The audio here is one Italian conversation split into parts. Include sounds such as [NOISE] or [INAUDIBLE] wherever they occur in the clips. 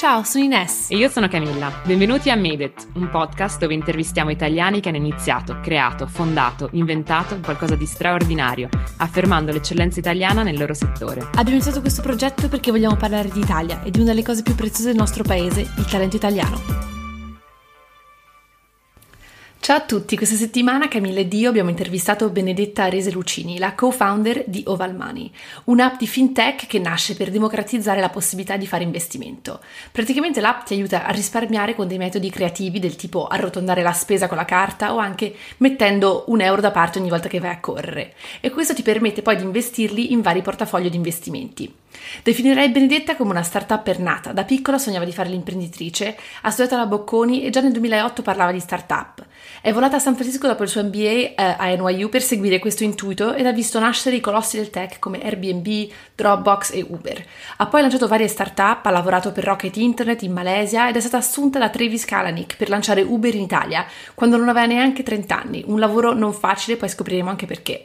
Ciao, sono Ines. E io sono Camilla. Benvenuti a Made It, un podcast dove intervistiamo italiani che hanno iniziato, creato, fondato, inventato qualcosa di straordinario, affermando l'eccellenza italiana nel loro settore. Abbiamo iniziato questo progetto perché vogliamo parlare di Italia e di una delle cose più preziose del nostro paese, il talento italiano. Ciao a tutti, questa settimana Camilla ed io abbiamo intervistato Benedetta Rese Lucini, la co-founder di Oval Money, un'app di fintech che nasce per democratizzare la possibilità di fare investimento. Praticamente l'app ti aiuta a risparmiare con dei metodi creativi del tipo arrotondare la spesa con la carta o anche mettendo un euro da parte ogni volta che vai a correre e questo ti permette poi di investirli in vari portafogli di investimenti. Definirei Benedetta come una startup per nata. Da piccola sognava di fare l'imprenditrice, ha studiato alla Bocconi e già nel 2008 parlava di startup. È volata a San Francisco dopo il suo MBA eh, a NYU per seguire questo intuito ed ha visto nascere i colossi del tech come Airbnb, Dropbox e Uber. Ha poi lanciato varie startup, ha lavorato per Rocket Internet in Malesia ed è stata assunta da Travis Kalanick per lanciare Uber in Italia quando non aveva neanche 30 anni. Un lavoro non facile, poi scopriremo anche perché.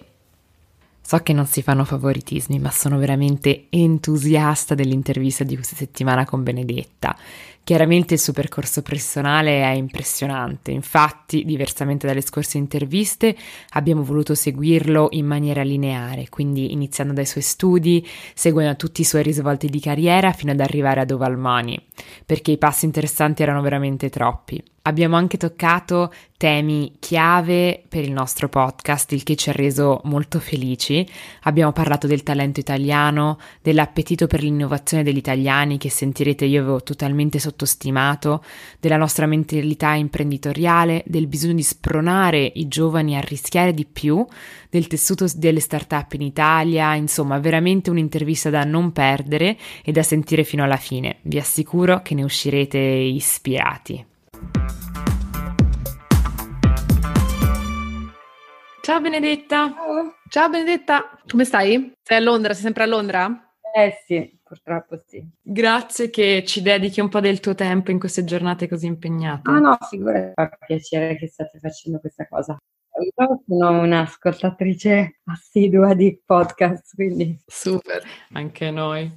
So che non si fanno favoritismi, ma sono veramente entusiasta dell'intervista di questa settimana con Benedetta. Chiaramente il suo percorso personale è impressionante, infatti, diversamente dalle scorse interviste, abbiamo voluto seguirlo in maniera lineare, quindi iniziando dai suoi studi, seguendo tutti i suoi risvolti di carriera fino ad arrivare ad Oval Money, perché i passi interessanti erano veramente troppi. Abbiamo anche toccato temi chiave per il nostro podcast, il che ci ha reso molto felici. Abbiamo parlato del talento italiano, dell'appetito per l'innovazione degli italiani che sentirete io avevo totalmente sottostimato, della nostra mentalità imprenditoriale, del bisogno di spronare i giovani a rischiare di più, del tessuto delle start-up in Italia, insomma veramente un'intervista da non perdere e da sentire fino alla fine. Vi assicuro che ne uscirete ispirati. Ciao Benedetta. Ciao. Ciao Benedetta, come stai? Sei a Londra? Sei sempre a Londra? Eh sì, purtroppo sì. Grazie che ci dedichi un po' del tuo tempo in queste giornate così impegnate. Ah no, figurati, fa piacere che state facendo questa cosa. Io sono un'ascoltatrice assidua di podcast, quindi... Super, anche noi.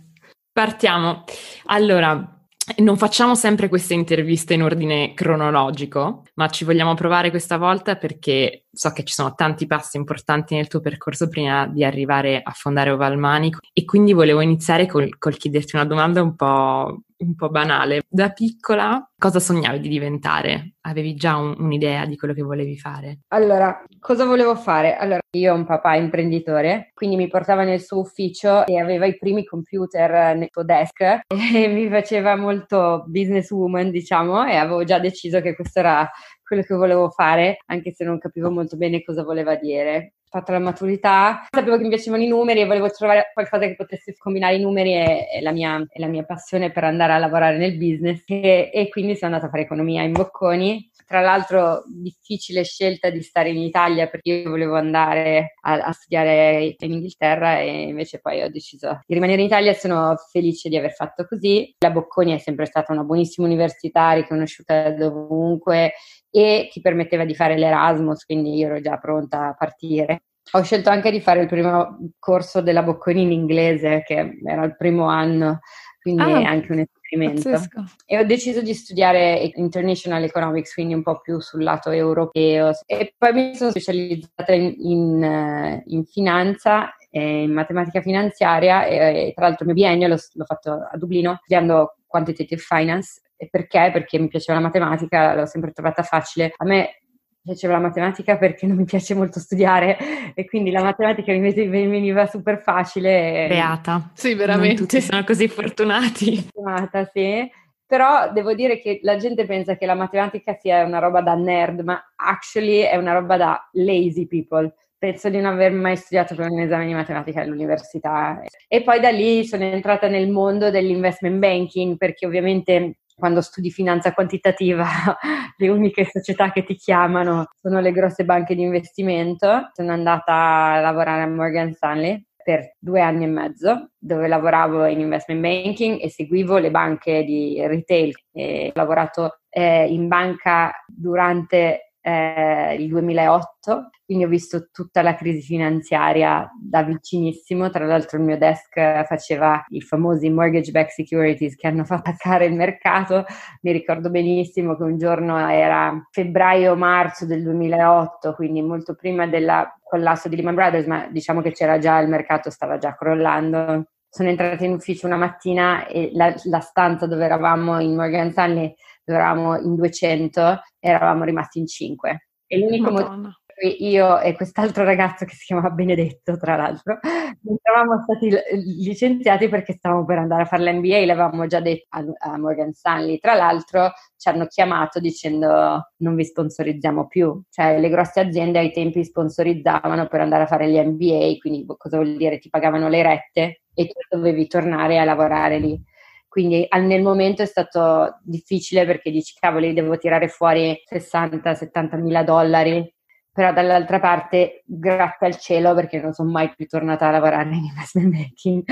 Partiamo. Allora, non facciamo sempre queste interviste in ordine cronologico, ma ci vogliamo provare questa volta perché so che ci sono tanti passi importanti nel tuo percorso prima di arrivare a fondare Ovalmani e quindi volevo iniziare col, col chiederti una domanda un po' un po' banale. Da piccola cosa sognavi di diventare? Avevi già un, un'idea di quello che volevi fare? Allora, cosa volevo fare? Allora, io ho un papà imprenditore, quindi mi portava nel suo ufficio e aveva i primi computer nel suo desk e [LAUGHS] mi faceva molto businesswoman, diciamo, e avevo già deciso che questo era quello che volevo fare, anche se non capivo molto bene cosa voleva dire fatto la maturità, sapevo che mi piacevano i numeri e volevo trovare qualcosa che potesse combinare i numeri e, e, la, mia, e la, mia, passione per andare a lavorare nel business e, e, quindi sono andata a fare economia in Bocconi. Tra l'altro difficile scelta di stare in Italia perché io volevo andare a, a studiare in Inghilterra e invece poi ho deciso di rimanere in Italia e sono felice di aver fatto così. La Bocconi è sempre stata una buonissima università, riconosciuta dovunque e ti permetteva di fare l'Erasmus, quindi io ero già pronta a partire. Ho scelto anche di fare il primo corso della Bocconi in inglese, che era il primo anno, quindi ah, anche un esperimento. Pazzesco. E ho deciso di studiare International Economics, quindi un po' più sul lato europeo. E poi mi sono specializzata in, in, eh, in finanza in matematica finanziaria e, tra l'altro il mio biennio l'ho, l'ho fatto a Dublino studiando quantitative finance e perché? Perché mi piaceva la matematica, l'ho sempre trovata facile. A me piaceva la matematica perché non mi piace molto studiare e quindi la matematica mi veniva super facile. Beata. Sì, veramente. Non tutti sono così fortunati. Fortunata, sì. Però devo dire che la gente pensa che la matematica sia una roba da nerd, ma actually è una roba da lazy people. Penso di non aver mai studiato per un esame di matematica all'università. E poi da lì sono entrata nel mondo dell'investment banking perché ovviamente quando studi finanza quantitativa, [LAUGHS] le uniche società che ti chiamano sono le grosse banche di investimento. Sono andata a lavorare a Morgan Stanley per due anni e mezzo, dove lavoravo in investment banking e seguivo le banche di retail. E ho lavorato eh, in banca durante eh, il 2008, quindi ho visto tutta la crisi finanziaria da vicinissimo. Tra l'altro il mio desk faceva i famosi mortgage backed securities che hanno fatto attaccare il mercato. Mi ricordo benissimo che un giorno era febbraio-marzo del 2008, quindi molto prima del collasso di Lehman Brothers, ma diciamo che c'era già il mercato, stava già crollando sono entrata in ufficio una mattina e la, la, stanza dove eravamo in Morgan Stanley, eravamo in 200, eravamo rimasti in 5. E l'unico Madonna. motivo io e quest'altro ragazzo che si chiama Benedetto, tra l'altro, non eravamo stati licenziati perché stavamo per andare a fare l'MBA, l'avevamo già detto a, Morgan Stanley. Tra l'altro ci hanno chiamato dicendo non vi sponsorizziamo più, cioè le grosse aziende ai tempi sponsorizzavano per andare a fare gli MBA, quindi cosa vuol dire? Ti pagavano le rette e tu dovevi tornare a lavorare lì. Quindi nel momento è stato difficile perché dici cavoli devo tirare fuori 60-70 mila dollari. Però dall'altra parte grazie al cielo perché non sono mai più tornata a lavorare in investment banking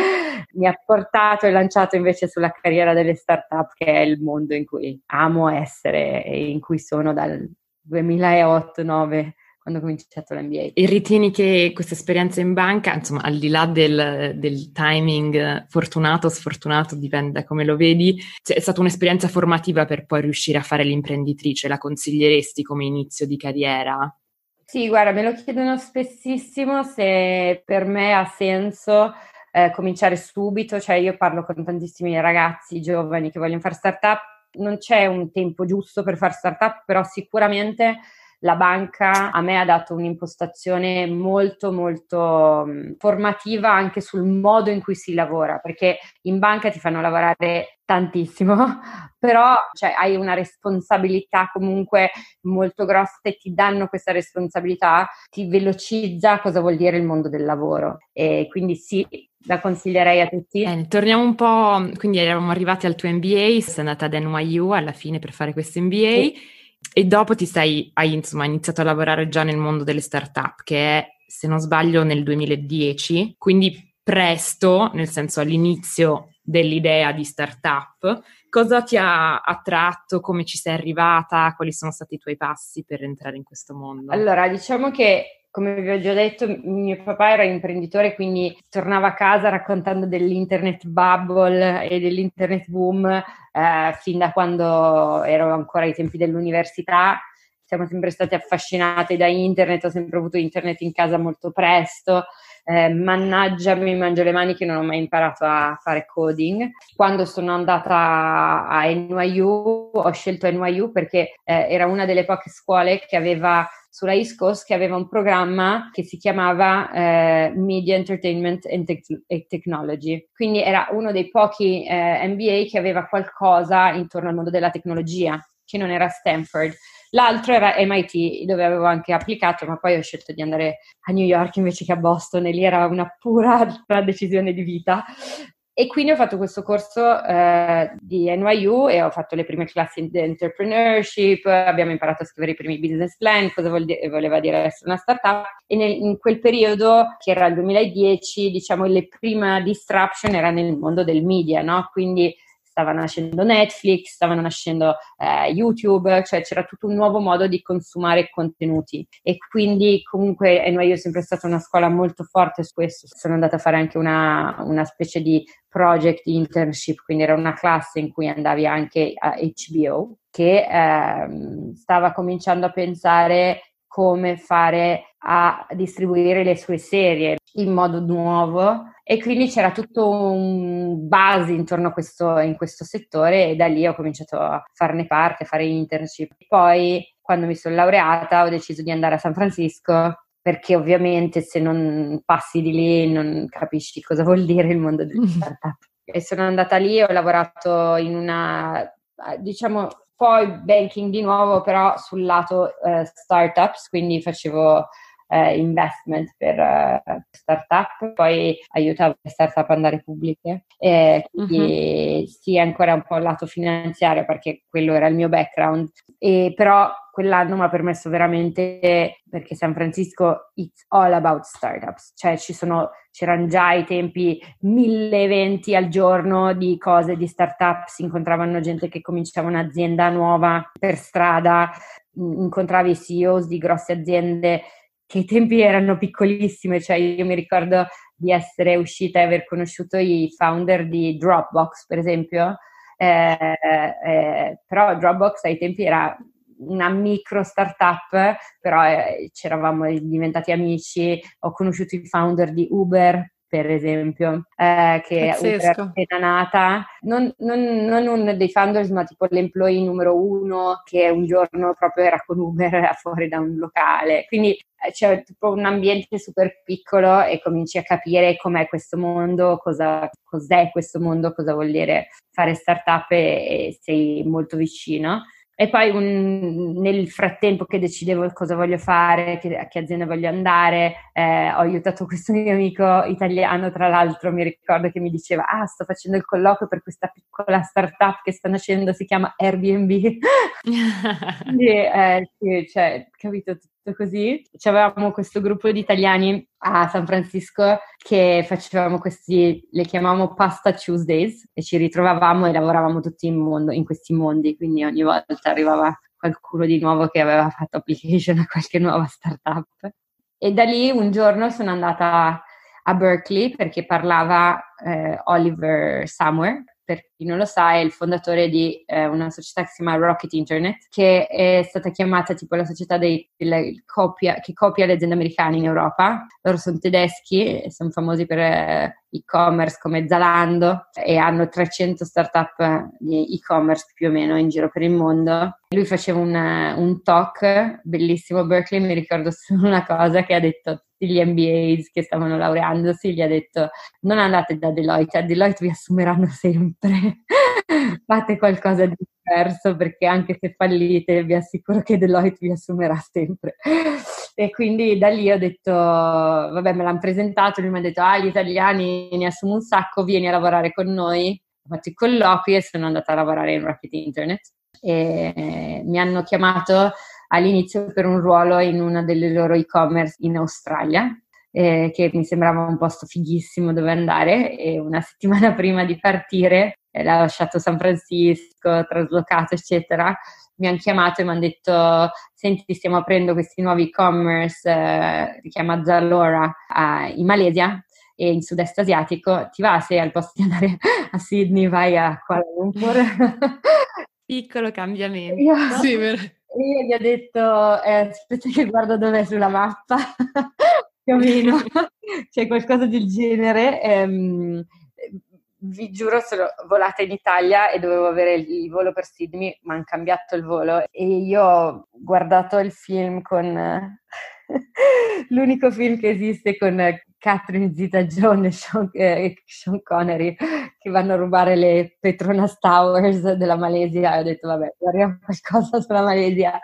mi ha portato e lanciato invece sulla carriera delle startup che è il mondo in cui amo essere e in cui sono dal 2008-2009 quando ho cominciato l'MBA. E ritieni che questa esperienza in banca, insomma, al di là del, del timing fortunato o sfortunato, dipende da come lo vedi, cioè, è stata un'esperienza formativa per poi riuscire a fare l'imprenditrice? La consiglieresti come inizio di carriera? Sì, guarda, me lo chiedono spessissimo se per me ha senso eh, cominciare subito, cioè io parlo con tantissimi ragazzi giovani che vogliono fare startup, non c'è un tempo giusto per fare startup, però sicuramente la banca a me ha dato un'impostazione molto molto mm, formativa anche sul modo in cui si lavora, perché in banca ti fanno lavorare tantissimo, [LAUGHS] però cioè, hai una responsabilità comunque molto grossa e ti danno questa responsabilità, ti velocizza cosa vuol dire il mondo del lavoro. E quindi sì, la consiglierei a tutti. Bene, torniamo un po', quindi eravamo arrivati al tuo MBA, sei andata ad NYU alla fine per fare questo MBA. Sì e dopo ti sei, hai insomma iniziato a lavorare già nel mondo delle start-up, che è, se non sbaglio, nel 2010, quindi presto, nel senso all'inizio dell'idea di startup. Cosa ti ha attratto? Come ci sei arrivata? Quali sono stati i tuoi passi per entrare in questo mondo? Allora, diciamo che come vi ho già detto, mio papà era imprenditore, quindi tornava a casa raccontando dell'internet bubble e dell'internet boom eh, fin da quando ero ancora ai tempi dell'università. Siamo sempre stati affascinati da internet, ho sempre avuto internet in casa molto presto. Eh, mannaggia, mi mangio le mani che non ho mai imparato a fare coding. Quando sono andata a NYU, ho scelto NYU perché eh, era una delle poche scuole che aveva sulla East Coast che aveva un programma che si chiamava eh, Media Entertainment and Te- Technology. Quindi era uno dei pochi eh, MBA che aveva qualcosa intorno al mondo della tecnologia, che non era Stanford. L'altro era MIT, dove avevo anche applicato, ma poi ho scelto di andare a New York invece che a Boston e lì era una pura [LAUGHS] decisione di vita. E quindi ho fatto questo corso eh, di NYU e ho fatto le prime classi di entrepreneurship, abbiamo imparato a scrivere i primi business plan, cosa vol- voleva dire essere una startup e nel, in quel periodo, che era il 2010, diciamo, la prima disruption era nel mondo del media, no? Quindi stava nascendo Netflix, stavano nascendo eh, YouTube, cioè c'era tutto un nuovo modo di consumare contenuti e quindi comunque NYU è sempre stata una scuola molto forte su questo. Sono andata a fare anche una, una specie di project internship, quindi era una classe in cui andavi anche a HBO che eh, stava cominciando a pensare come fare a distribuire le sue serie in modo nuovo e quindi c'era tutto un base intorno a questo, in questo settore e da lì ho cominciato a farne parte, a fare internship. Poi quando mi sono laureata ho deciso di andare a San Francisco perché ovviamente se non passi di lì non capisci cosa vuol dire il mondo delle [LAUGHS] startup. e sono andata lì, ho lavorato in una, diciamo, poi banking di nuovo, però sul lato eh, startups, quindi facevo eh, investment per eh, startup, poi aiutavo le startup ad andare pubbliche. E quindi uh-huh. sì, ancora un po' il lato finanziario perché quello era il mio background, e però quell'anno mi ha permesso veramente, perché San Francisco it's all about startups, cioè ci sono, c'erano già ai tempi mille eventi al giorno di cose di startup, si incontravano gente che cominciava un'azienda nuova per strada, incontravi CEOs di grosse aziende che i tempi erano piccolissime, cioè io mi ricordo di essere uscita e aver conosciuto i founder di Dropbox, per esempio, eh, eh, però Dropbox ai tempi era una micro startup, però eh, ci eravamo diventati amici, ho conosciuto i founder di Uber, per esempio, eh, che è appena nata, non, non, non, uno dei founders, ma tipo l'employee numero uno che un giorno proprio era con Uber fuori da un locale. Quindi eh, c'è tipo un ambiente super piccolo e cominci a capire com'è questo mondo, cosa, cos'è questo mondo, cosa vuol dire fare startup e, e sei molto vicino. E poi un, nel frattempo che decidevo cosa voglio fare, che, a che azienda voglio andare, eh, ho aiutato questo mio amico italiano, tra l'altro mi ricordo che mi diceva, ah sto facendo il colloquio per questa piccola startup che sta nascendo, si chiama Airbnb. [LAUGHS] Quindi, eh, sì, cioè, capito, tutto così. Avevamo questo gruppo di italiani a San Francisco che facevamo questi, le chiamavamo Pasta Tuesdays e ci ritrovavamo e lavoravamo tutti in, mondo, in questi mondi, quindi ogni volta arrivava qualcuno di nuovo che aveva fatto application [LAUGHS] a qualche nuova startup. E da lì un giorno sono andata a Berkeley perché parlava eh, Oliver Somewhere per chi non lo sa, è il fondatore di eh, una società che si chiama Rocket Internet, che è stata chiamata tipo la società dei, copia, che copia le aziende americane in Europa. Loro sono tedeschi e sono famosi per eh, e-commerce come Zalando e hanno 300 startup di e-commerce più o meno in giro per il mondo. Lui faceva un, un talk bellissimo a Berkeley, mi ricordo solo una cosa che ha detto tutti gli MBAs che stavano laureandosi, gli ha detto non andate da Deloitte, a Deloitte vi assumeranno sempre, [LAUGHS] fate qualcosa di diverso perché anche se fallite vi assicuro che Deloitte vi assumerà sempre. E quindi da lì ho detto, vabbè me l'hanno presentato, lui mi ha detto, ah gli italiani ne assumo un sacco, vieni a lavorare con noi. Ho fatto i colloqui e sono andata a lavorare in Rapid Internet. E mi hanno chiamato all'inizio per un ruolo in una delle loro e-commerce in Australia, eh, che mi sembrava un posto fighissimo dove andare e una [LAUGHS] settimana prima di partire, eh, lasciato San Francisco, traslocato, eccetera, mi hanno chiamato e mi hanno detto senti stiamo aprendo questi nuovi e-commerce, eh, si chiama Zalora, in Malesia e in sud-est asiatico, ti va se al posto di andare [LAUGHS] a Sydney vai a Kuala Lumpur? [LAUGHS] Piccolo cambiamento. Io, sì, vero. Io gli ho detto, eh, aspetta che guardo dov'è sulla mappa, [LAUGHS] più o meno, [LAUGHS] c'è qualcosa del genere. Ehm, vi giuro, sono volata in Italia e dovevo avere il volo per Sydney, ma hanno cambiato il volo e io ho guardato il film con... [LAUGHS] l'unico film che esiste con Catherine Zeta-Jones e Sean, eh, Sean, Connery che vanno a rubare le Petronas Towers della Malesia. E ho detto vabbè guardiamo qualcosa sulla Malesia.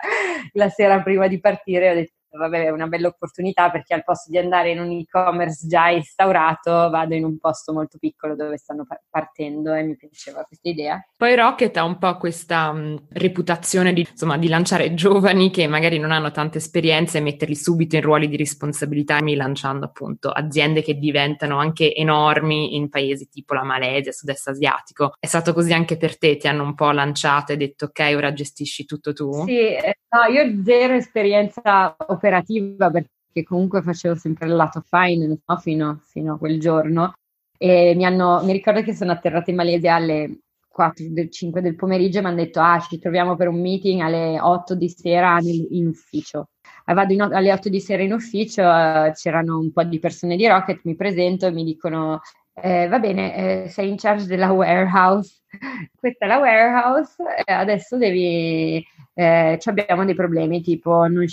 La sera prima di partire ho detto vabbè, è una bella opportunità perché al posto di andare in un e-commerce già instaurato, vado in un posto molto piccolo dove stanno partendo e mi piaceva questa idea. Poi Rocket ha un po' questa um, reputazione di, insomma, di lanciare [LAUGHS] giovani che magari non hanno tante esperienze e metterli subito in ruoli di responsabilità, lanciando appunto aziende che diventano anche enormi in paesi tipo la Malesia, sud-est asiatico. È stato così anche per te? Ti hanno un po' lanciato e detto ok, ora gestisci tutto tu? Sì, eh, no, io ho zero esperienza operativa perché comunque facevo sempre il lato fine no? fino, fino, a quel giorno e mi, hanno, mi ricordo che sono atterrata in Malesia alle 4, 5 del pomeriggio e mi hanno detto ah ci troviamo per un meeting alle 8 di sera in, in ufficio. E vado in, alle 8 di sera in ufficio, uh, c'erano un po' di persone di Rocket, mi presento e mi dicono eh, va bene, eh, sei in charge della warehouse, [LAUGHS] questa è la warehouse, adesso devi eh, abbiamo dei problemi tipo non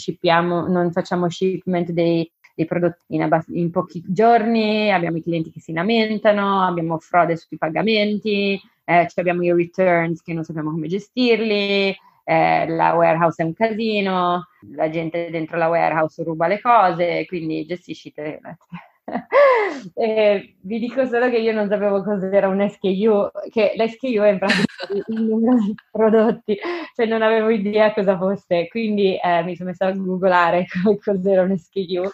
non facciamo shipment dei, dei prodotti in, abbast- in, pochi giorni, abbiamo i clienti che si lamentano, abbiamo frode sui pagamenti, eh, abbiamo i returns che non sappiamo come gestirli, eh, la warehouse è un casino, la gente dentro la warehouse ruba le cose, quindi gestiscite [LAUGHS] eh, vi dico solo che io non sapevo cos'era un SKU, che l'SKU è in pratica il numero di prodotti, cioè non avevo idea cosa fosse, quindi eh, mi sono messa a googolare [LAUGHS] cos'era un SKU,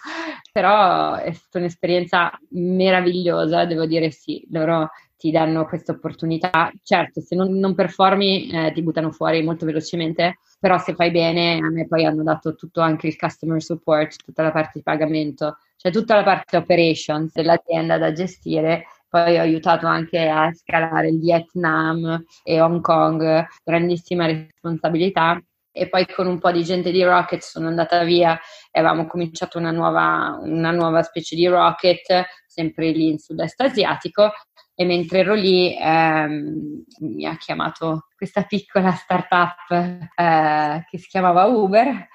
però è stata un'esperienza meravigliosa, devo dire sì, loro ti danno questa opportunità. Certo, se non, non performi eh, ti buttano fuori molto velocemente, però se fai bene, a me poi hanno dato tutto anche il customer support, tutta la parte di pagamento, cioè tutta la parte operations dell'azienda da gestire poi ho aiutato anche a scalare il Vietnam e Hong Kong, grandissima responsabilità. E poi con un po' di gente di Rocket sono andata via e avevamo cominciato una nuova, una nuova specie di Rocket, sempre lì in sud-est asiatico. E mentre ero lì ehm, mi ha chiamato questa piccola startup eh, che si chiamava Uber,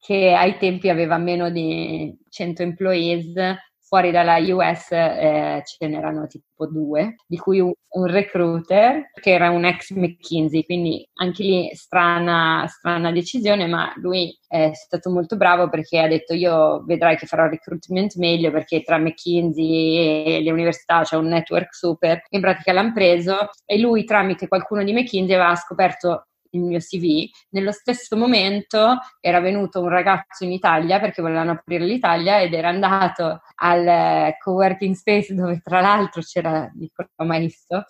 che ai tempi aveva meno di 100 employees fuori dalla US eh, ce n'erano tipo due, di cui un, un, recruiter che era un ex McKinsey, quindi anche lì strana, strana decisione, ma lui è stato molto bravo perché ha detto io vedrai che farò recruitment meglio perché tra McKinsey e le università c'è un network super, in pratica l'hanno preso e lui tramite qualcuno di McKinsey aveva scoperto il mio CV, nello stesso momento era venuto un ragazzo in Italia perché volevano aprire l'Italia ed era andato al eh, co-working space dove tra l'altro c'era Nicola Maisto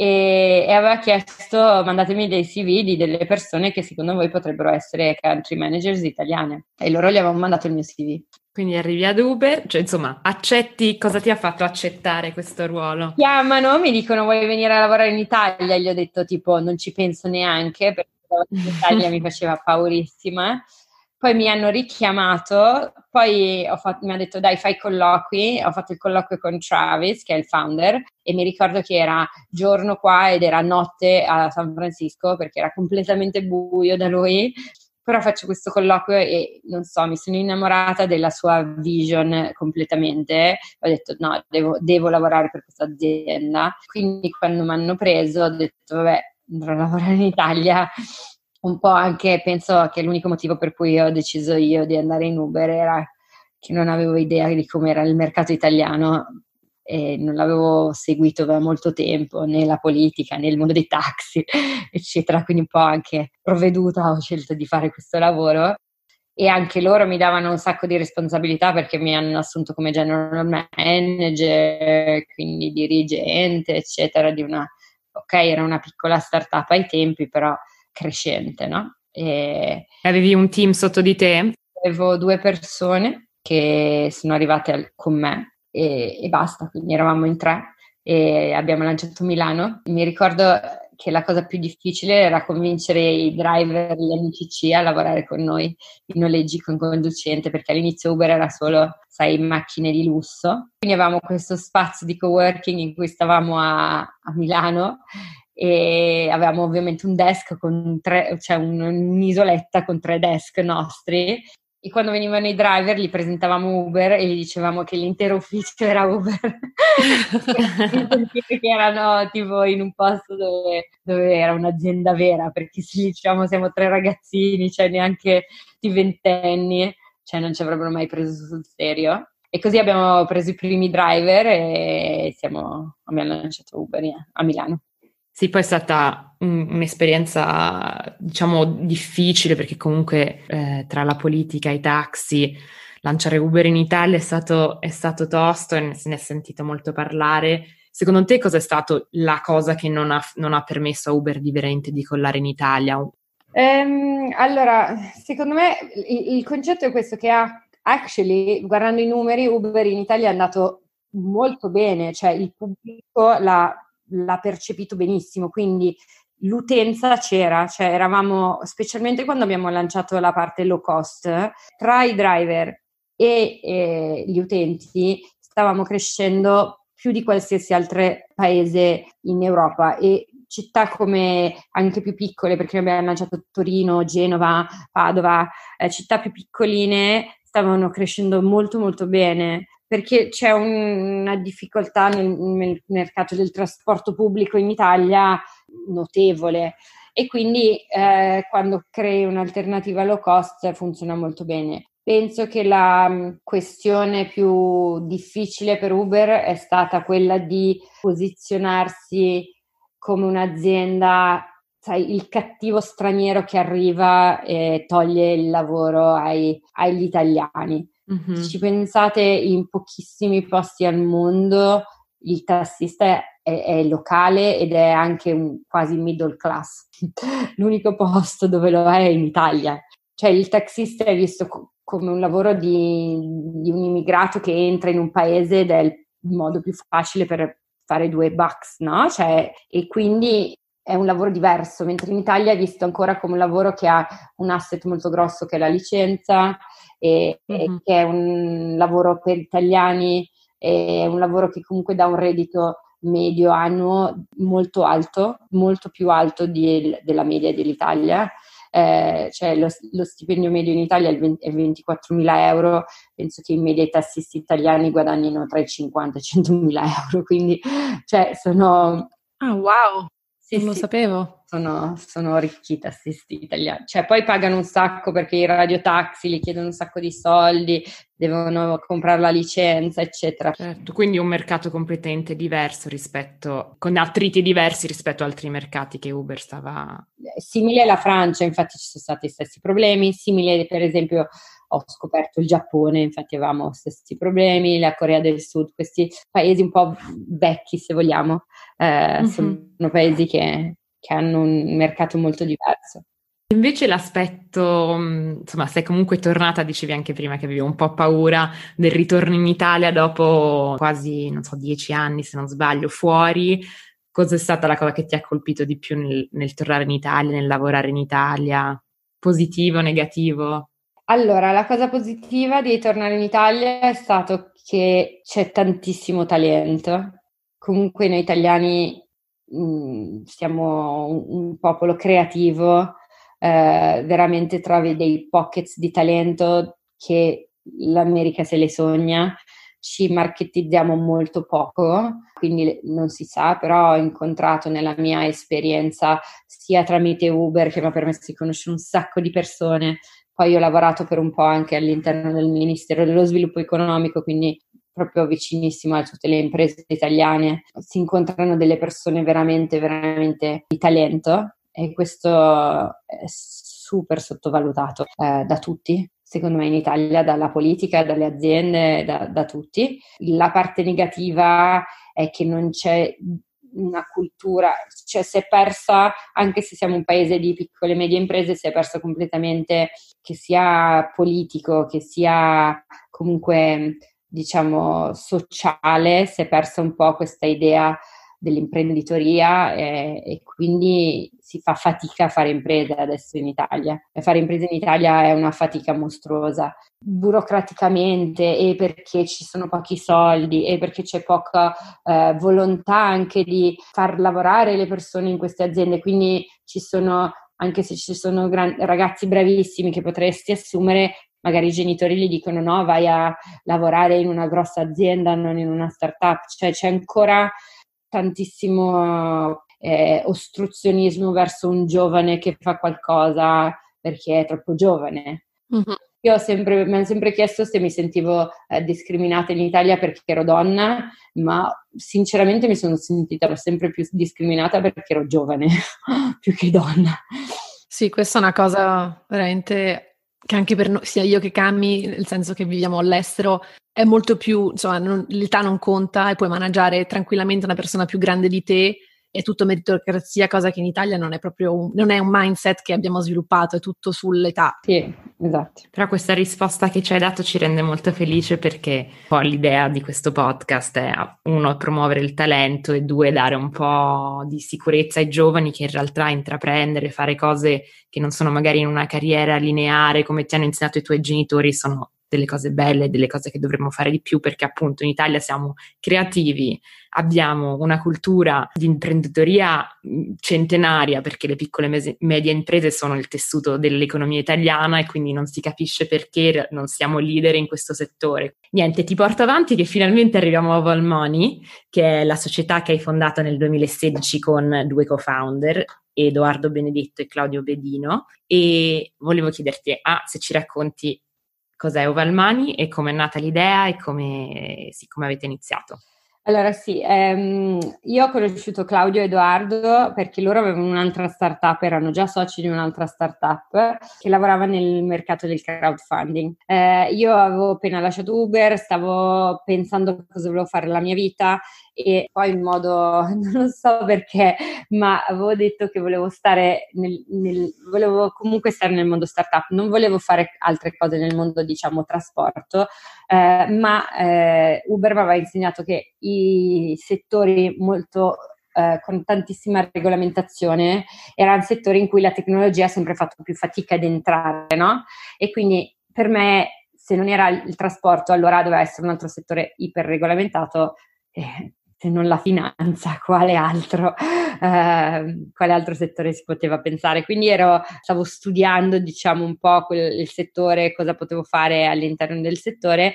e, e, aveva chiesto mandatemi dei CV di delle persone che secondo voi potrebbero essere country managers italiane e loro gli avevano mandato il mio CV. Quindi arrivi ad Uber, cioè insomma, accetti, cosa ti ha fatto accettare questo ruolo? Chiamano, mi dicono vuoi venire a lavorare in Italia? Gli ho detto tipo non ci penso neanche perché l'Italia [LAUGHS] mi faceva paurissima. Poi mi hanno richiamato, poi fatto, mi ha detto dai fai colloqui, ho fatto il colloquio con Travis che è il founder e mi ricordo che era giorno qua ed era notte a San Francisco perché era completamente buio da lui però faccio questo colloquio e non so, mi sono innamorata della sua vision completamente. Ho detto no, devo, devo lavorare per questa azienda. Quindi quando mi hanno preso ho detto vabbè, andrò a lavorare in Italia. Un po' anche penso che l'unico motivo per cui ho deciso io di andare in Uber era che non avevo idea di come era il mercato italiano e non l'avevo seguito da molto tempo, né la politica, né il mondo dei taxi, [LAUGHS] eccetera, quindi un po' anche provveduta ho scelto di fare questo lavoro. E anche loro mi davano un sacco di responsabilità perché mi hanno assunto come general manager, quindi dirigente, eccetera, di una, ok, era una piccola startup ai tempi, però crescente, no? E Avevi un team sotto di te? Avevo due persone che sono arrivate al, con me e, e basta, quindi eravamo in tre e abbiamo lanciato Milano. Mi ricordo che la cosa più difficile era convincere i driver, gli MCC a lavorare con noi i noleggi con conducente, perché all'inizio Uber era solo, sai, macchine di lusso. Quindi avevamo questo spazio di coworking in cui stavamo a, a Milano e avevamo ovviamente un desk con tre, cioè un, un'isoletta con tre desk nostri. E quando venivano i driver li presentavamo Uber e gli dicevamo che l'intero ufficio era Uber. [LAUGHS] Che erano tipo in un posto dove, dove, era un'azienda vera perché se diciamo siamo tre ragazzini cioè neanche di ventenni cioè non ci avrebbero mai preso sul serio. E così abbiamo preso i primi driver e siamo, abbiamo lanciato Uber a Milano sì, poi è stata un, un'esperienza, diciamo, difficile perché comunque eh, tra la politica e i taxi, lanciare Uber in Italia è stato, è stato tosto e se ne è sentito molto parlare. Secondo te cosa è stata la cosa che non ha, non ha, permesso a Uber di veramente di collare in Italia? Um, allora, secondo me il, il concetto è questo che ha, actually, guardando i numeri, Uber in Italia è andato molto bene, cioè il pubblico l'ha l'ha percepito benissimo, quindi l'utenza c'era, cioè eravamo, specialmente quando abbiamo lanciato la parte low cost, tra i driver e, e gli utenti stavamo crescendo più di qualsiasi altro paese in Europa e città come anche più piccole, perché abbiamo lanciato Torino, Genova, Padova, eh, città più piccoline stavano crescendo molto molto bene perché c'è un, una difficoltà nel, nel, mercato del trasporto pubblico in Italia notevole e quindi eh, quando crei un'alternativa low cost funziona molto bene. Penso che la mm, questione più difficile per Uber è stata quella di posizionarsi come un'azienda, sai, il cattivo straniero che arriva e toglie il lavoro ai, agli italiani Mm-hmm. Ci pensate in pochissimi posti al mondo il tassista è, è, locale ed è anche un, quasi middle class. [LAUGHS] L'unico posto dove lo è è in Italia. Cioè il taxista è visto co- come un lavoro di, di, un immigrato che entra in un paese ed è il modo più facile per fare due bucks, no? Cioè, e quindi è un lavoro diverso, mentre in Italia è visto ancora come un lavoro che ha un asset molto grosso che è la licenza e, mm-hmm. e che è un lavoro per italiani, è un lavoro che comunque dà un reddito medio annuo molto alto, molto più alto di, della media dell'Italia. Eh, cioè lo, lo, stipendio medio in Italia è, 20, è 24.000 euro, penso che in media i tassisti italiani guadagnino tra i 50 e i 100.000 euro, quindi cioè, sono... Ah, wow! Sì, non lo sì. sapevo. Sono, sono ricchi tassisti italiani. Cioè, poi pagano un sacco perché i radiotaxi gli chiedono un sacco di soldi, devono comprare la licenza, eccetera. Certo, quindi un mercato completamente diverso rispetto, con attriti diversi rispetto ad altri mercati che Uber stava... Simile alla Francia, infatti ci sono stati gli stessi problemi, simile per esempio ho scoperto il Giappone, infatti avevamo stessi problemi, la Corea del Sud, questi paesi un po' vecchi se vogliamo, eh, mm-hmm. sono paesi che, che hanno un mercato molto diverso. Invece l'aspetto, mm, insomma, sei comunque tornata, dicevi anche prima che avevi un po' paura del ritorno in Italia dopo quasi, non so, dieci anni se non sbaglio, fuori. Cosa è stata la cosa che ti ha colpito di più nel, nel tornare in Italia, nel lavorare in Italia? Positivo, negativo? Allora, la cosa positiva di tornare in Italia è stato che c'è tantissimo talento. Comunque noi italiani mh, mm, siamo un, un, popolo creativo, eh, veramente trovi dei pockets di talento che l'America se le sogna. Ci marketizziamo molto poco, quindi non si sa, però ho incontrato nella mia esperienza sia tramite Uber che mi ha permesso di conoscere un sacco di persone poi ho lavorato per un po' anche all'interno del Ministero dello Sviluppo Economico, quindi proprio vicinissimo a tutte le imprese italiane. Si incontrano delle persone veramente, veramente di talento e questo è super sottovalutato eh, da tutti, secondo me in Italia, dalla politica, dalle aziende, da, da tutti. La parte negativa è che non c'è una cultura, cioè si è persa, anche se siamo un paese di piccole e medie imprese, si è persa completamente, che sia politico, che sia comunque diciamo sociale, si è persa un po' questa idea dell'imprenditoria e, e, quindi si fa fatica a fare imprese adesso in Italia. E fare imprese in Italia è una fatica mostruosa, burocraticamente e perché ci sono pochi soldi e perché c'è poca eh, volontà anche di far lavorare le persone in queste aziende, quindi ci sono anche se ci sono gran- ragazzi bravissimi che potresti assumere, magari i genitori gli dicono no, vai a lavorare in una grossa azienda, non in una startup, cioè c'è ancora tantissimo eh, ostruzionismo verso un giovane che fa qualcosa perché è troppo giovane. Mm-hmm. Io ho sempre, mi hanno sempre chiesto se mi sentivo eh, discriminata in Italia perché ero donna, ma sinceramente mi sono sentita sempre più discriminata perché ero giovane, [LAUGHS] più che donna. Sì, questa è una cosa veramente che anche per noi, sia io che Cammi, nel senso che viviamo all'estero, è molto più, insomma, non, l'età non conta e puoi managgiare tranquillamente una persona più grande di te, è tutto meritocrazia, cosa che in Italia non è proprio un, non è un mindset che abbiamo sviluppato, è tutto sull'età. Sì, esatto. Però questa risposta che ci hai dato ci rende molto felice perché poi l'idea di questo podcast è uno promuovere il talento e due dare un po' di sicurezza ai giovani che in realtà intraprendere, fare cose che non sono magari in una carriera lineare come ti hanno insegnato i tuoi genitori sono delle cose belle, delle cose che dovremmo fare di più perché appunto in Italia siamo creativi, abbiamo una cultura di imprenditoria centenaria perché le piccole e medie imprese sono il tessuto dell'economia italiana e quindi non si capisce perché non siamo leader in questo settore. Niente, ti porto avanti che finalmente arriviamo a Volmoney, che è la società che hai fondato nel 2016 con due co-founder, Edoardo Benedetto e Claudio Bedino e volevo chiederti ah, se ci racconti cos'è Ovalmani e come è nata l'idea e come, sì, come avete iniziato. Allora sì, ehm, io ho conosciuto Claudio e Edoardo perché loro avevano un'altra startup, erano già soci di un'altra startup che lavorava nel mercato del crowdfunding. Eh, io avevo appena lasciato Uber, stavo pensando cosa volevo fare nella mia vita e poi in modo, [LAUGHS] non so perché, ma avevo detto che volevo stare nel, nel, volevo comunque stare nel mondo startup, non volevo fare altre cose nel mondo diciamo trasporto, eh, ma eh, Uber mi aveva insegnato che i settori molto eh, con tantissima regolamentazione erano settori in cui la tecnologia ha sempre fatto più fatica ad entrare, no? E quindi per me se non era il trasporto, allora doveva essere un altro settore iperregolamentato. Eh, se non la finanza, [LAUGHS] quale altro, eh, quale altro settore si poteva pensare? Quindi ero, stavo studiando, diciamo, un po' quel, il settore, cosa potevo fare all'interno del settore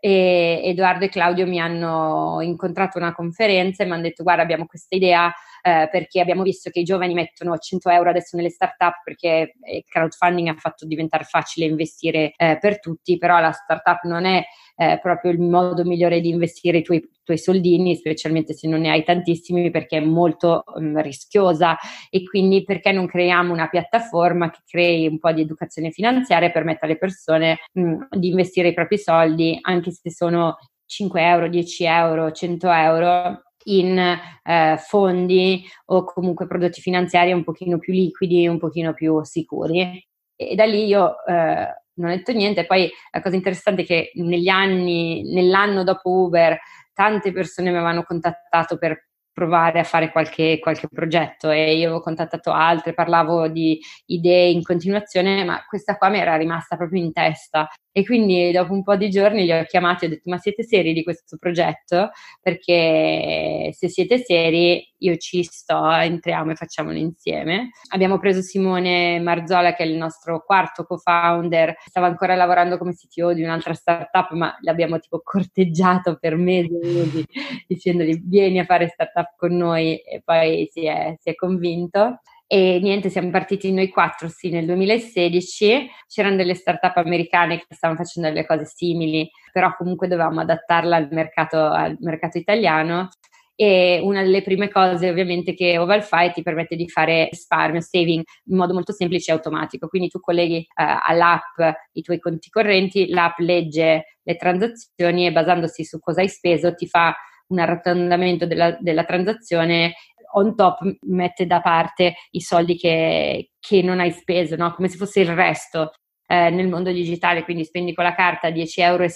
e Edoardo e Claudio mi hanno incontrato a una conferenza e mi hanno detto guarda abbiamo questa idea eh, perché abbiamo visto che i giovani mettono 100 euro adesso nelle startup perché il crowdfunding ha fatto diventare facile investire eh, per tutti, però la startup non è eh, proprio il modo migliore di investire i tuoi, tuoi, soldini, specialmente se non ne hai tantissimi, perché è molto um, rischiosa. E quindi perché non creiamo una piattaforma che crei un po' di educazione finanziaria e permetta alle persone mh, di investire i propri soldi, anche se sono 5 euro, 10 euro, 100 euro in eh, fondi o comunque prodotti finanziari un pochino più liquidi, un pochino più sicuri. E da lì io eh, non ho detto niente. Poi la cosa interessante è che negli anni, nell'anno dopo Uber, tante persone mi avevano contattato per provare a fare qualche, qualche, progetto e io avevo contattato altre, parlavo di idee in continuazione, ma questa qua mi era rimasta proprio in testa e quindi dopo un po' di giorni li ho chiamati e ho detto ma siete seri di questo progetto? Perché se siete seri io ci sto, entriamo e facciamolo insieme. Abbiamo preso Simone Marzola che è il nostro quarto co-founder, stava ancora lavorando come CTO di un'altra startup ma l'abbiamo tipo corteggiato per mesi e mesi dicendogli vieni a fare startup con noi e poi si è, si è convinto. E niente, siamo partiti noi quattro, sì, nel 2016. C'erano delle start-up americane che stavano facendo delle cose simili, però comunque dovevamo adattarla al mercato, al mercato italiano. E una delle prime cose, ovviamente, che OvalFi ti permette di fare risparmio, saving in modo molto semplice e automatico. Quindi tu colleghi eh, all'app i tuoi conti correnti, l'app legge le transazioni e basandosi su cosa hai speso ti fa un arrotondamento della, della transazione on top mette da parte i soldi che, che non hai speso, no? come se fosse il resto eh, nel mondo digitale, quindi spendi con la carta 10,70 euro,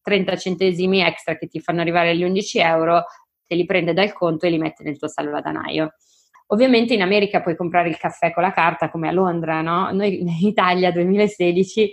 30 centesimi extra che ti fanno arrivare agli 11 euro, te li prende dal conto e li mette nel tuo salvadanaio. Ovviamente in America puoi comprare il caffè con la carta come a Londra, no? Noi in Italia 2016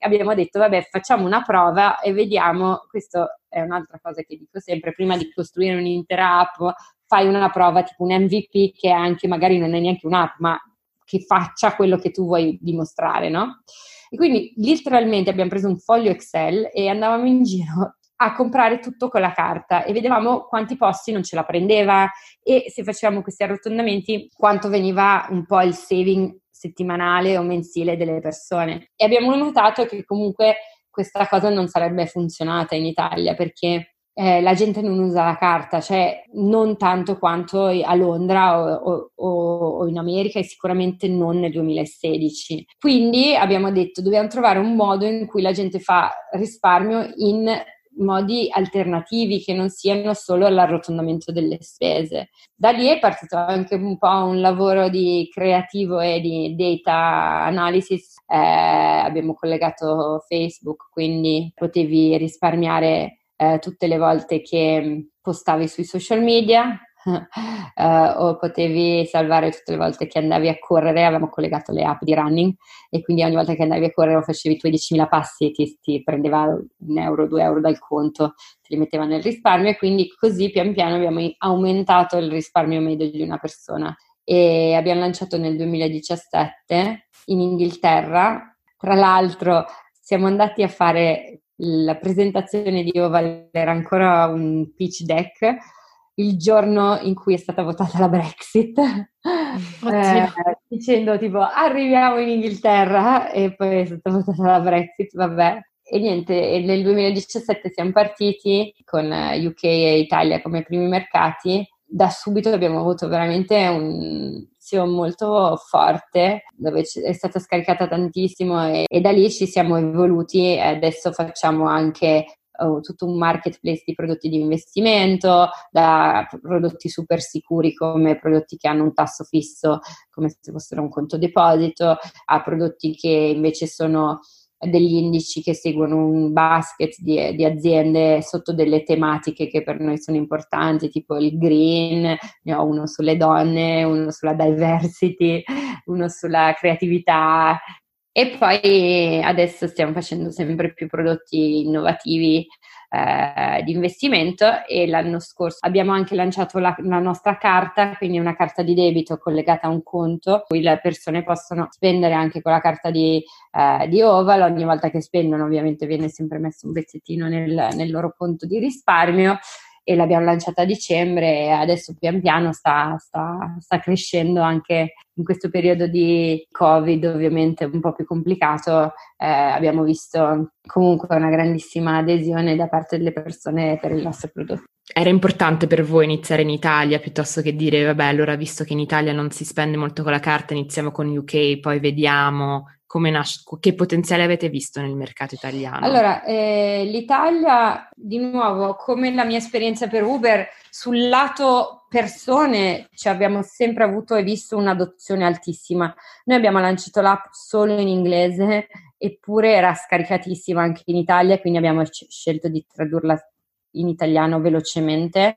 abbiamo detto vabbè facciamo una prova e vediamo, questo è un'altra cosa che dico sempre, prima di costruire un'intera app fai una prova tipo un MVP che anche magari non è neanche un'app, ma che faccia quello che tu vuoi dimostrare, no? E quindi letteralmente abbiamo preso un foglio Excel e andavamo in giro a comprare tutto con la carta e vedevamo quanti posti non ce la prendeva e se facevamo questi arrotondamenti quanto veniva un po' il saving settimanale o mensile delle persone. E abbiamo notato che comunque questa cosa non sarebbe funzionata in Italia perché eh, la gente non usa la carta, cioè non tanto quanto a Londra o, o, o, in America e sicuramente non nel 2016. Quindi abbiamo detto dobbiamo trovare un modo in cui la gente fa risparmio in modi alternativi che non siano solo l'arrotondamento delle spese. Da lì è partito anche un po' un lavoro di creativo e di data analysis. Eh, abbiamo collegato Facebook, quindi potevi risparmiare eh, tutte le volte che mm, postavi sui social media uh, [LAUGHS] o potevi salvare tutte le volte che andavi a correre, avevamo collegato le app di running e quindi ogni volta che andavi a correre o facevi i tuoi 10.000 passi ti, ti prendeva un euro, due euro dal conto, ti li metteva nel risparmio e quindi così pian piano abbiamo aumentato il risparmio medio di una persona. E abbiamo lanciato nel 2017 in Inghilterra, tra l'altro siamo andati a fare la presentazione di Oval era ancora un pitch deck il giorno in cui è stata votata la Brexit, eh, dicendo tipo arriviamo in Inghilterra e poi è stata votata la Brexit, vabbè. e niente, nel 2017 siamo partiti con UK e Italia come primi mercati. Da subito abbiamo avuto veramente un molto forte dove è stata scaricata tantissimo e, e da lì ci siamo evoluti e adesso facciamo anche uh, tutto un marketplace di prodotti di investimento, da prodotti super sicuri come prodotti che hanno un tasso fisso come se fossero un conto deposito, a prodotti che invece sono degli indici che seguono un basket di, di, aziende sotto delle tematiche che per noi sono importanti, tipo il green, ne ho uno sulle donne, uno sulla diversity, [LAUGHS] uno sulla creatività. E poi adesso stiamo facendo sempre più prodotti innovativi eh, di investimento e l'anno scorso abbiamo anche lanciato la, la, nostra carta, quindi una carta di debito collegata a un conto, cui le persone possono spendere anche con la carta di, eh, di Oval, ogni volta che spendono ovviamente viene sempre messo un pezzettino nel, nel loro conto di risparmio e l'abbiamo lanciata a dicembre e adesso pian piano sta, sta, sta, crescendo anche in questo periodo di Covid ovviamente un po' più complicato. Eh, abbiamo visto comunque una grandissima adesione da parte delle persone per il nostro prodotto. Era importante per voi iniziare in Italia piuttosto che dire vabbè allora visto che in Italia non si spende molto con la carta iniziamo con UK poi vediamo nasce, che potenziale avete visto nel mercato italiano? Allora, eh, l'Italia, di nuovo, come la mia esperienza per Uber, sul lato persone ci abbiamo sempre avuto e visto un'adozione altissima. Noi abbiamo lanciato l'app solo in inglese, eppure era scaricatissima anche in Italia, quindi abbiamo scelto di tradurla in italiano velocemente.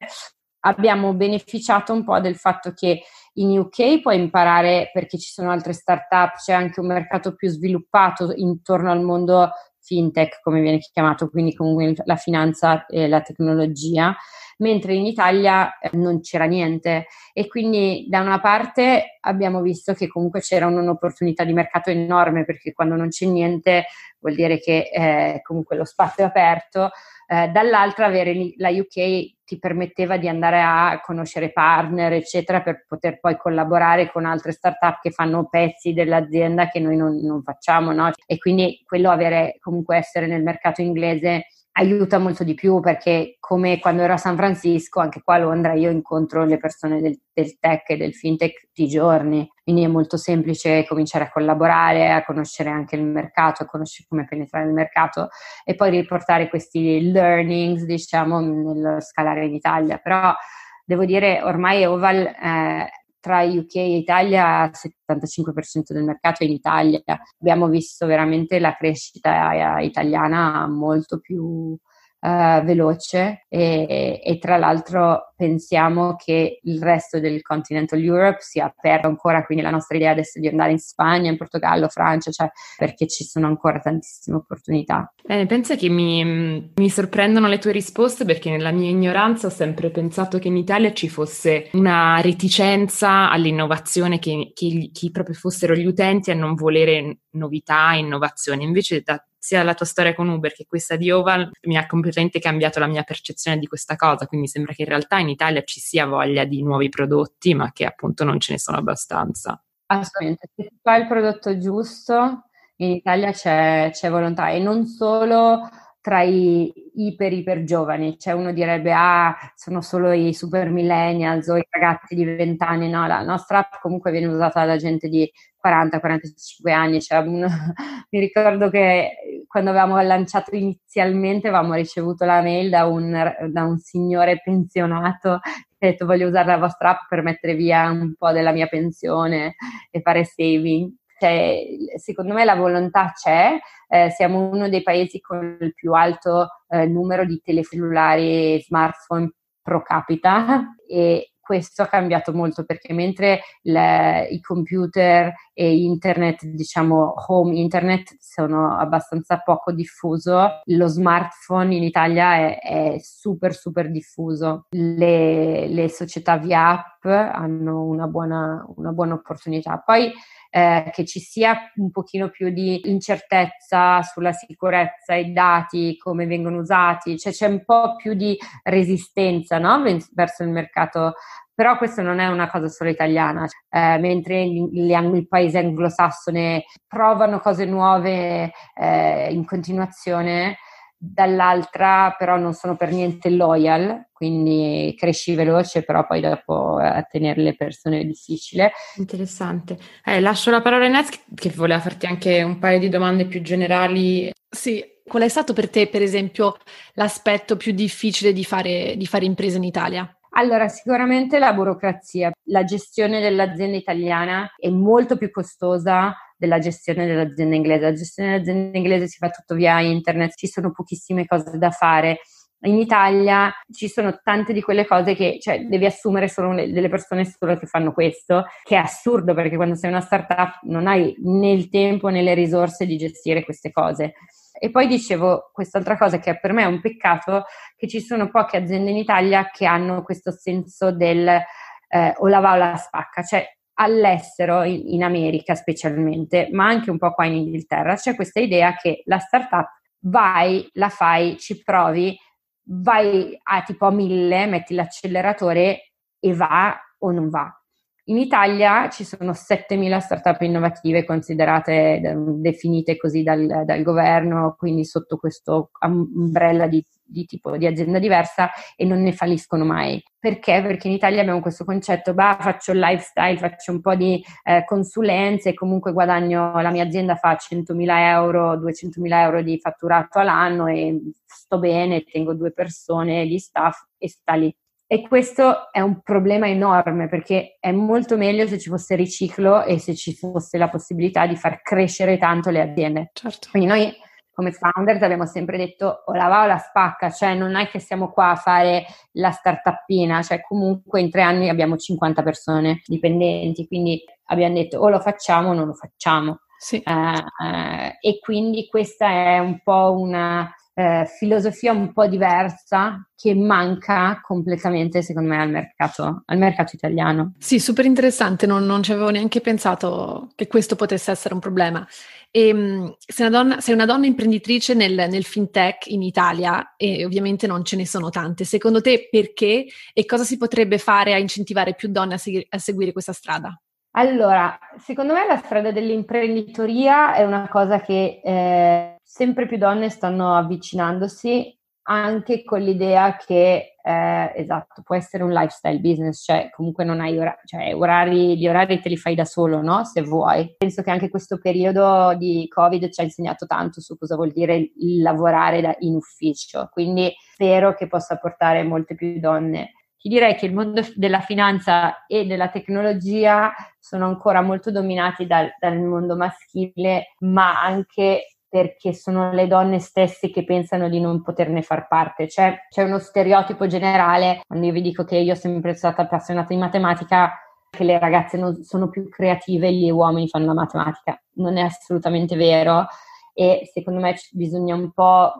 Abbiamo beneficiato un po' del fatto che in UK puoi imparare perché ci sono altre start-up, c'è anche un mercato più sviluppato intorno al mondo fintech, come viene chiamato, quindi comunque la finanza e la tecnologia, mentre in Italia eh, non c'era niente. E quindi da una parte abbiamo visto che comunque c'era un'opportunità di mercato enorme perché quando non c'è niente vuol dire che eh, comunque lo spazio è aperto, eh, dall'altra avere la UK ti permetteva di andare a conoscere partner, eccetera, per poter poi collaborare con altre startup che fanno pezzi dell'azienda che noi non, non facciamo, no? E quindi quello avere comunque essere nel mercato inglese aiuta molto di più perché come quando ero a San Francisco, anche qua a Londra, io incontro le persone del, del tech e del fintech tutti i giorni, quindi è molto semplice cominciare a collaborare, a conoscere anche il mercato, a conoscere come penetrare il mercato e poi riportare questi learnings, diciamo, nel scalare in Italia. Però devo dire, ormai Oval eh, tra UK e Italia il 75% del mercato è in Italia. Abbiamo visto veramente la crescita eh, italiana molto più uh, veloce e, e, tra l'altro pensiamo che il resto del continental Europe sia aperto ancora, quindi la nostra idea adesso è di andare in Spagna, in Portogallo, Francia, cioè perché ci sono ancora tantissime opportunità. Bene, pensa che mi, mi sorprendono le tue risposte perché nella mia ignoranza ho sempre pensato che in Italia ci fosse una reticenza all'innovazione, che, che, che proprio fossero gli utenti a non volere novità, innovazione. Invece da sia la tua storia con Uber che questa di Oval mi ha completamente cambiato la mia percezione di questa cosa, quindi sembra che in realtà in Italia ci sia voglia di nuovi prodotti, ma che appunto non ce ne sono abbastanza. Assolutamente, se si fa il prodotto giusto, in Italia c'è, c'è volontà e non solo tra i iper iper giovani, cioè uno direbbe ah sono solo i super millennials o i ragazzi di 20 anni, no, la nostra app comunque viene usata da gente di 40-45 anni, cioè, un, [LAUGHS] mi ricordo che quando avevamo lanciato inizialmente avevamo ricevuto la mail da un, da un signore pensionato che ha detto voglio usare la vostra app per mettere via un po' della mia pensione e fare saving cioè, secondo me la volontà c'è, eh, siamo uno dei paesi con il più alto eh, numero di telefellulari e smartphone pro capita [LAUGHS] e questo ha cambiato molto perché mentre le, i computer e internet, diciamo home internet, sono abbastanza poco diffuso, lo smartphone in Italia è, è super super diffuso. Le, le, società via app hanno una buona, una buona opportunità. Poi eh, che ci sia un pochino più di incertezza sulla sicurezza, i dati, come vengono usati, cioè c'è un po' più di resistenza no? verso il mercato però questo non è una cosa solo italiana, eh, mentre i paesi anglosassone provano cose nuove eh, in continuazione, dall'altra però non sono per niente loyal, quindi cresci veloce, però poi dopo a tenere le persone è difficile. Interessante. Eh, lascio la parola a Inez che voleva farti anche un paio di domande più generali. Sì, qual è stato per te, per esempio, l'aspetto più difficile di fare, di fare impresa in Italia? Allora, sicuramente la burocrazia, la gestione dell'azienda italiana è molto più costosa della gestione dell'azienda inglese. La gestione dell'azienda inglese si fa tutto via internet, ci sono pochissime cose da fare. In Italia ci sono tante di quelle cose che cioè, devi assumere solo delle persone solo che fanno questo, che è assurdo perché quando sei una startup non hai né il tempo né le risorse di gestire queste cose. E poi dicevo quest'altra cosa che per me è un peccato, che ci sono poche aziende in Italia che hanno questo senso del eh, o la va o la spacca, cioè all'estero, in, America specialmente, ma anche un po' qua in Inghilterra, c'è questa idea che la startup vai, la fai, ci provi, vai a tipo a mille, metti l'acceleratore e va o non va. In Italia ci sono 7.000 startup innovative considerate definite così dal, dal governo, quindi sotto questo umbrella di, di, tipo di azienda diversa e non ne falliscono mai. Perché? Perché in Italia abbiamo questo concetto, bah, faccio lifestyle, faccio un po' di eh, consulenze e comunque guadagno, la mia azienda fa 100.000 euro, 200.000 euro di fatturato all'anno e sto bene, tengo due persone di staff e sta lì. E questo è un problema enorme perché è molto meglio se ci fosse riciclo e se ci fosse la possibilità di far crescere tanto le aziende. Certo. Quindi noi come founders abbiamo sempre detto o la va o la spacca, cioè non è che siamo qua a fare la startupina, cioè comunque in tre anni abbiamo 50 persone dipendenti, quindi abbiamo detto o lo facciamo o non lo facciamo. Sì. Uh, uh, e quindi questa è un po' una eh, filosofia un po' diversa che manca completamente, secondo me, al mercato, al mercato italiano. Sì, super interessante, non, non, ci avevo neanche pensato che questo potesse essere un problema. E, ehm, sei, una donna, sei una donna imprenditrice nel, nel, fintech in Italia e ovviamente non ce ne sono tante. Secondo te perché e cosa si potrebbe fare a incentivare più donne a, segui- a seguire questa strada? Allora, secondo me la strada dell'imprenditoria è una cosa che eh, sempre più donne stanno avvicinandosi anche con l'idea che, eh, esatto, può essere un lifestyle business, cioè comunque non hai ora- cioè, orari, gli orari te li fai da solo, no? Se vuoi. Penso che anche questo periodo di Covid ci ha insegnato tanto su cosa vuol dire lavorare da, in ufficio, quindi spero che possa portare molte più donne ti direi che il mondo della finanza e della tecnologia sono ancora molto dominati dal, dal mondo maschile, ma anche perché sono le donne stesse che pensano di non poterne far parte. Cioè, c'è uno stereotipo generale, quando io vi dico che io sono sempre stata appassionata di matematica, che le ragazze non sono più creative e gli uomini fanno la matematica. Non è assolutamente vero e secondo me bisogna un po'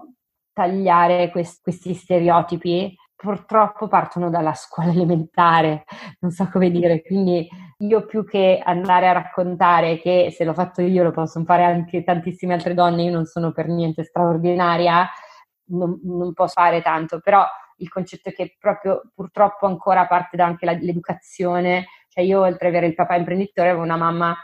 tagliare quest- questi stereotipi purtroppo partono dalla scuola [LAUGHS] elementare, non so come dire, quindi io più che andare a raccontare che se l'ho fatto io lo possono fare anche tantissime altre donne, io non sono per niente straordinaria, non, non posso fare tanto, però il concetto è che proprio purtroppo ancora parte da anche la, l'educazione, cioè io oltre ad avere il papà imprenditore avevo una mamma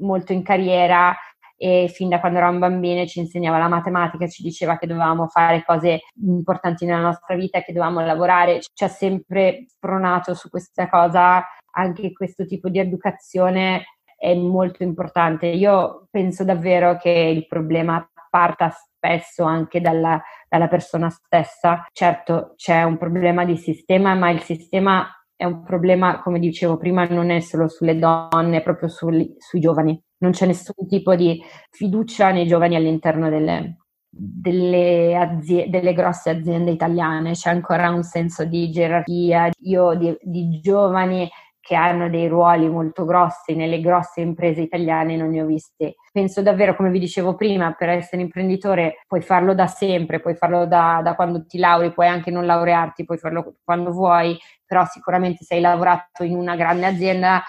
molto in carriera e fin da quando eravamo bambine ci insegnava la matematica, ci diceva che dovevamo fare cose importanti nella nostra vita, che dovevamo lavorare, ci ha sempre spronato su questa cosa, anche questo tipo di educazione è molto importante. Io penso davvero che il problema parta spesso anche dalla, dalla persona stessa. Certo, c'è un problema di sistema, ma il sistema è un problema, come dicevo prima, non è solo sulle donne, è proprio sui, sui giovani. Non c'è nessun tipo di fiducia nei giovani all'interno delle, delle, azie- delle, grosse aziende italiane, c'è ancora un senso di gerarchia, io di, di, giovani che hanno dei ruoli molto grossi nelle grosse imprese italiane non ne ho visti. Penso davvero, come vi dicevo prima, per essere imprenditore puoi farlo da sempre, puoi farlo da, da quando ti lauri, puoi anche non laurearti, puoi farlo quando vuoi, però sicuramente se hai lavorato in una grande azienda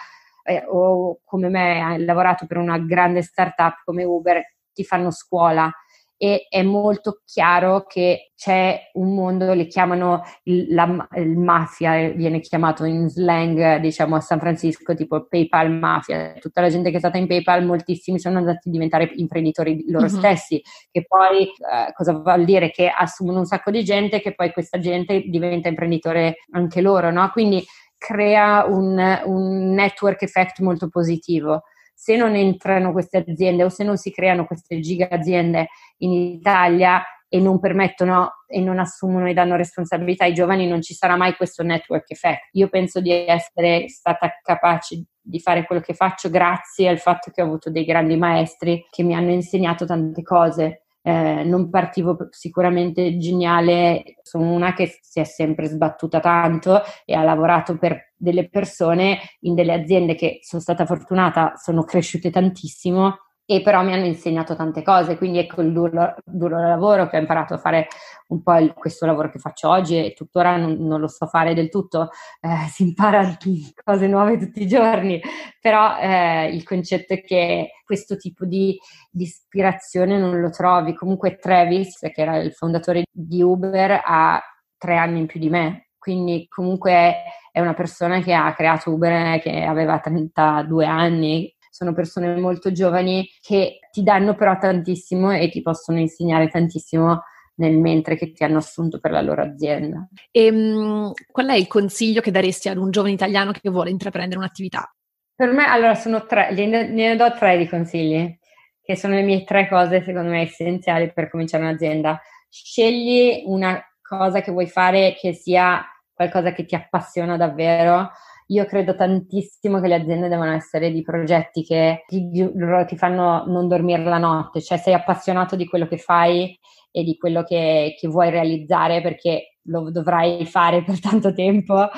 eh, o come me hai lavorato per una grande startup come Uber, ti fanno scuola e è molto chiaro che c'è un mondo, le chiamano il, la, il mafia, viene chiamato in slang, diciamo a San Francisco, tipo PayPal mafia. Tutta la gente che è stata in PayPal, moltissimi sono andati a diventare imprenditori loro uh-huh. stessi, che poi eh, cosa vuol dire? Che assumono un sacco di gente, che poi questa gente diventa imprenditore anche loro, no? Quindi crea un, un network effect molto positivo se non entrano queste aziende o se non si creano queste giga aziende in Italia e non permettono e non assumono e danno responsabilità ai giovani, non ci sarà mai questo network effect. Io penso di essere stata capace di fare quello che faccio grazie al fatto che ho avuto dei grandi maestri che mi hanno insegnato tante cose eh, non partivo sicuramente geniale, sono una che si è sempre sbattuta tanto e ha lavorato per delle persone in delle aziende che sono stata fortunata, sono cresciute tantissimo e però mi hanno insegnato tante cose, quindi ecco il duro, duro lavoro che ho imparato a fare un po' il, questo lavoro che faccio oggi e tuttora non, non lo so fare del tutto, eh, si impara cose nuove tutti i giorni, però eh, il concetto è che questo tipo di, di, ispirazione non lo trovi, comunque Travis, che era il fondatore di Uber, ha tre anni in più di me, quindi comunque è una persona che ha creato Uber che aveva 32 anni, sono persone molto giovani che ti danno però tantissimo e ti possono insegnare tantissimo nel mentre che ti hanno assunto per la loro azienda. E um, qual è il consiglio che daresti ad un giovane italiano che vuole intraprendere un'attività? Per me, allora, sono tre, ne, ne do tre di consigli, che sono le mie tre cose, secondo me, essenziali per cominciare un'azienda. Scegli una cosa che vuoi fare che sia qualcosa che ti appassiona davvero, io credo tantissimo che le aziende devono essere di progetti che ti, ti fanno non dormire la notte, cioè sei appassionato di quello che fai e di quello che, che vuoi realizzare perché lo dovrai fare per tanto tempo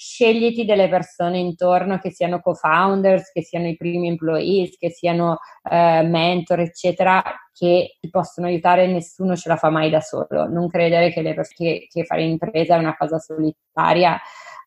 scegliti delle persone intorno che siano co-founders, che siano i primi employees, che siano eh, mentor, eccetera, che ti possono aiutare, nessuno ce la fa mai da solo. Non credere che, pers- che, che fare impresa è una cosa solitaria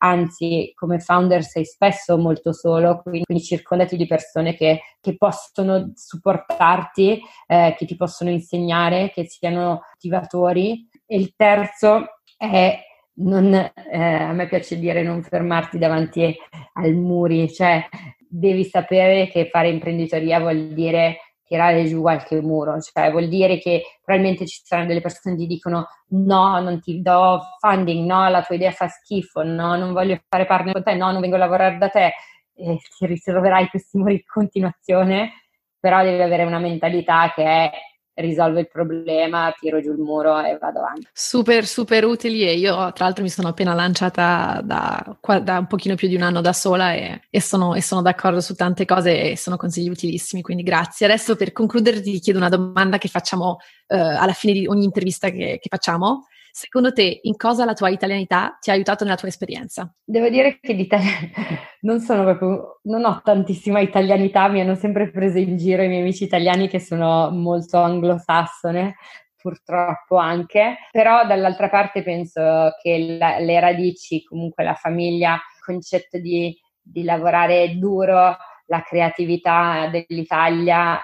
anzi come founder sei spesso molto solo, quindi, quindi circondati di persone che, che possono supportarti, eh, che ti possono insegnare, che siano attivatori. E il terzo è non, eh, a me piace dire non fermarti davanti al muri, cioè devi sapere che fare imprenditoria vuol dire tirare giù qualche muro, cioè vuol dire che probabilmente ci saranno delle persone che dicono no, non ti do funding, no, la tua idea fa schifo, no, non voglio fare partner con te, no, non vengo a lavorare da te. E ti ritroverai questi muri in continuazione, però devi avere una mentalità che è risolvo il problema, tiro giù il muro e vado avanti. Super, super utili e io tra l'altro mi sono appena lanciata da, da un pochino più di un anno da sola e, e, sono, e, sono, d'accordo su tante cose e sono consigli utilissimi, quindi grazie. Adesso per concludere ti chiedo una domanda che facciamo eh, alla fine di ogni intervista che, che facciamo Secondo te, in cosa la tua italianità ti ha aiutato nella tua esperienza? Devo dire che l'Italia [LAUGHS] non sono proprio, non ho tantissima italianità, mi hanno sempre preso in giro i miei amici italiani che sono molto anglosassone, purtroppo anche, però dall'altra parte penso che la, le radici, comunque la famiglia, il concetto di, di lavorare duro, la creatività dell'Italia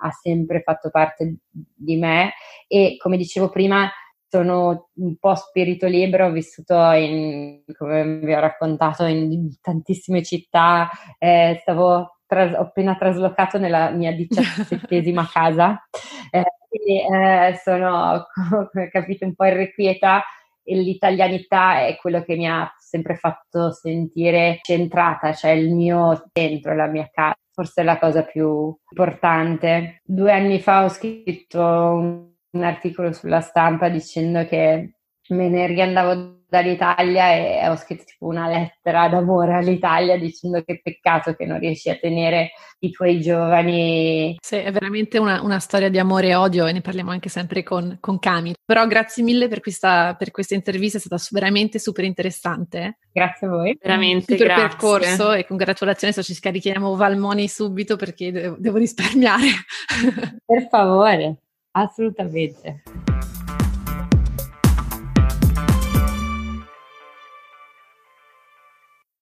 ha sempre fatto parte di me e come dicevo prima sono un po' spirito libero, ho vissuto in, come vi ho raccontato, in tantissime città, eh, stavo tras- ho appena traslocato nella mia diciassettesima [LAUGHS] casa, eh, quindi eh, sono, [LAUGHS] come capite, un po' irrequieta e l'italianità è quello che mi ha sempre fatto sentire centrata, cioè il mio centro, la mia casa, forse è la cosa più importante. Due anni fa ho scritto un un articolo sulla stampa dicendo che me ne riandavo dall'Italia e ho scritto tipo una lettera d'amore all'Italia dicendo che peccato che non riesci a tenere i tuoi giovani. Sì, è veramente una, una storia di amore e odio e ne parliamo anche sempre con, con Cami. Però grazie mille per questa, per questa intervista, è stata veramente super interessante. Grazie a voi. Veramente super grazie. percorso e congratulazioni se ci scarichiamo Valmoni subito perché devo, devo risparmiare. Per favore. Assolutamente.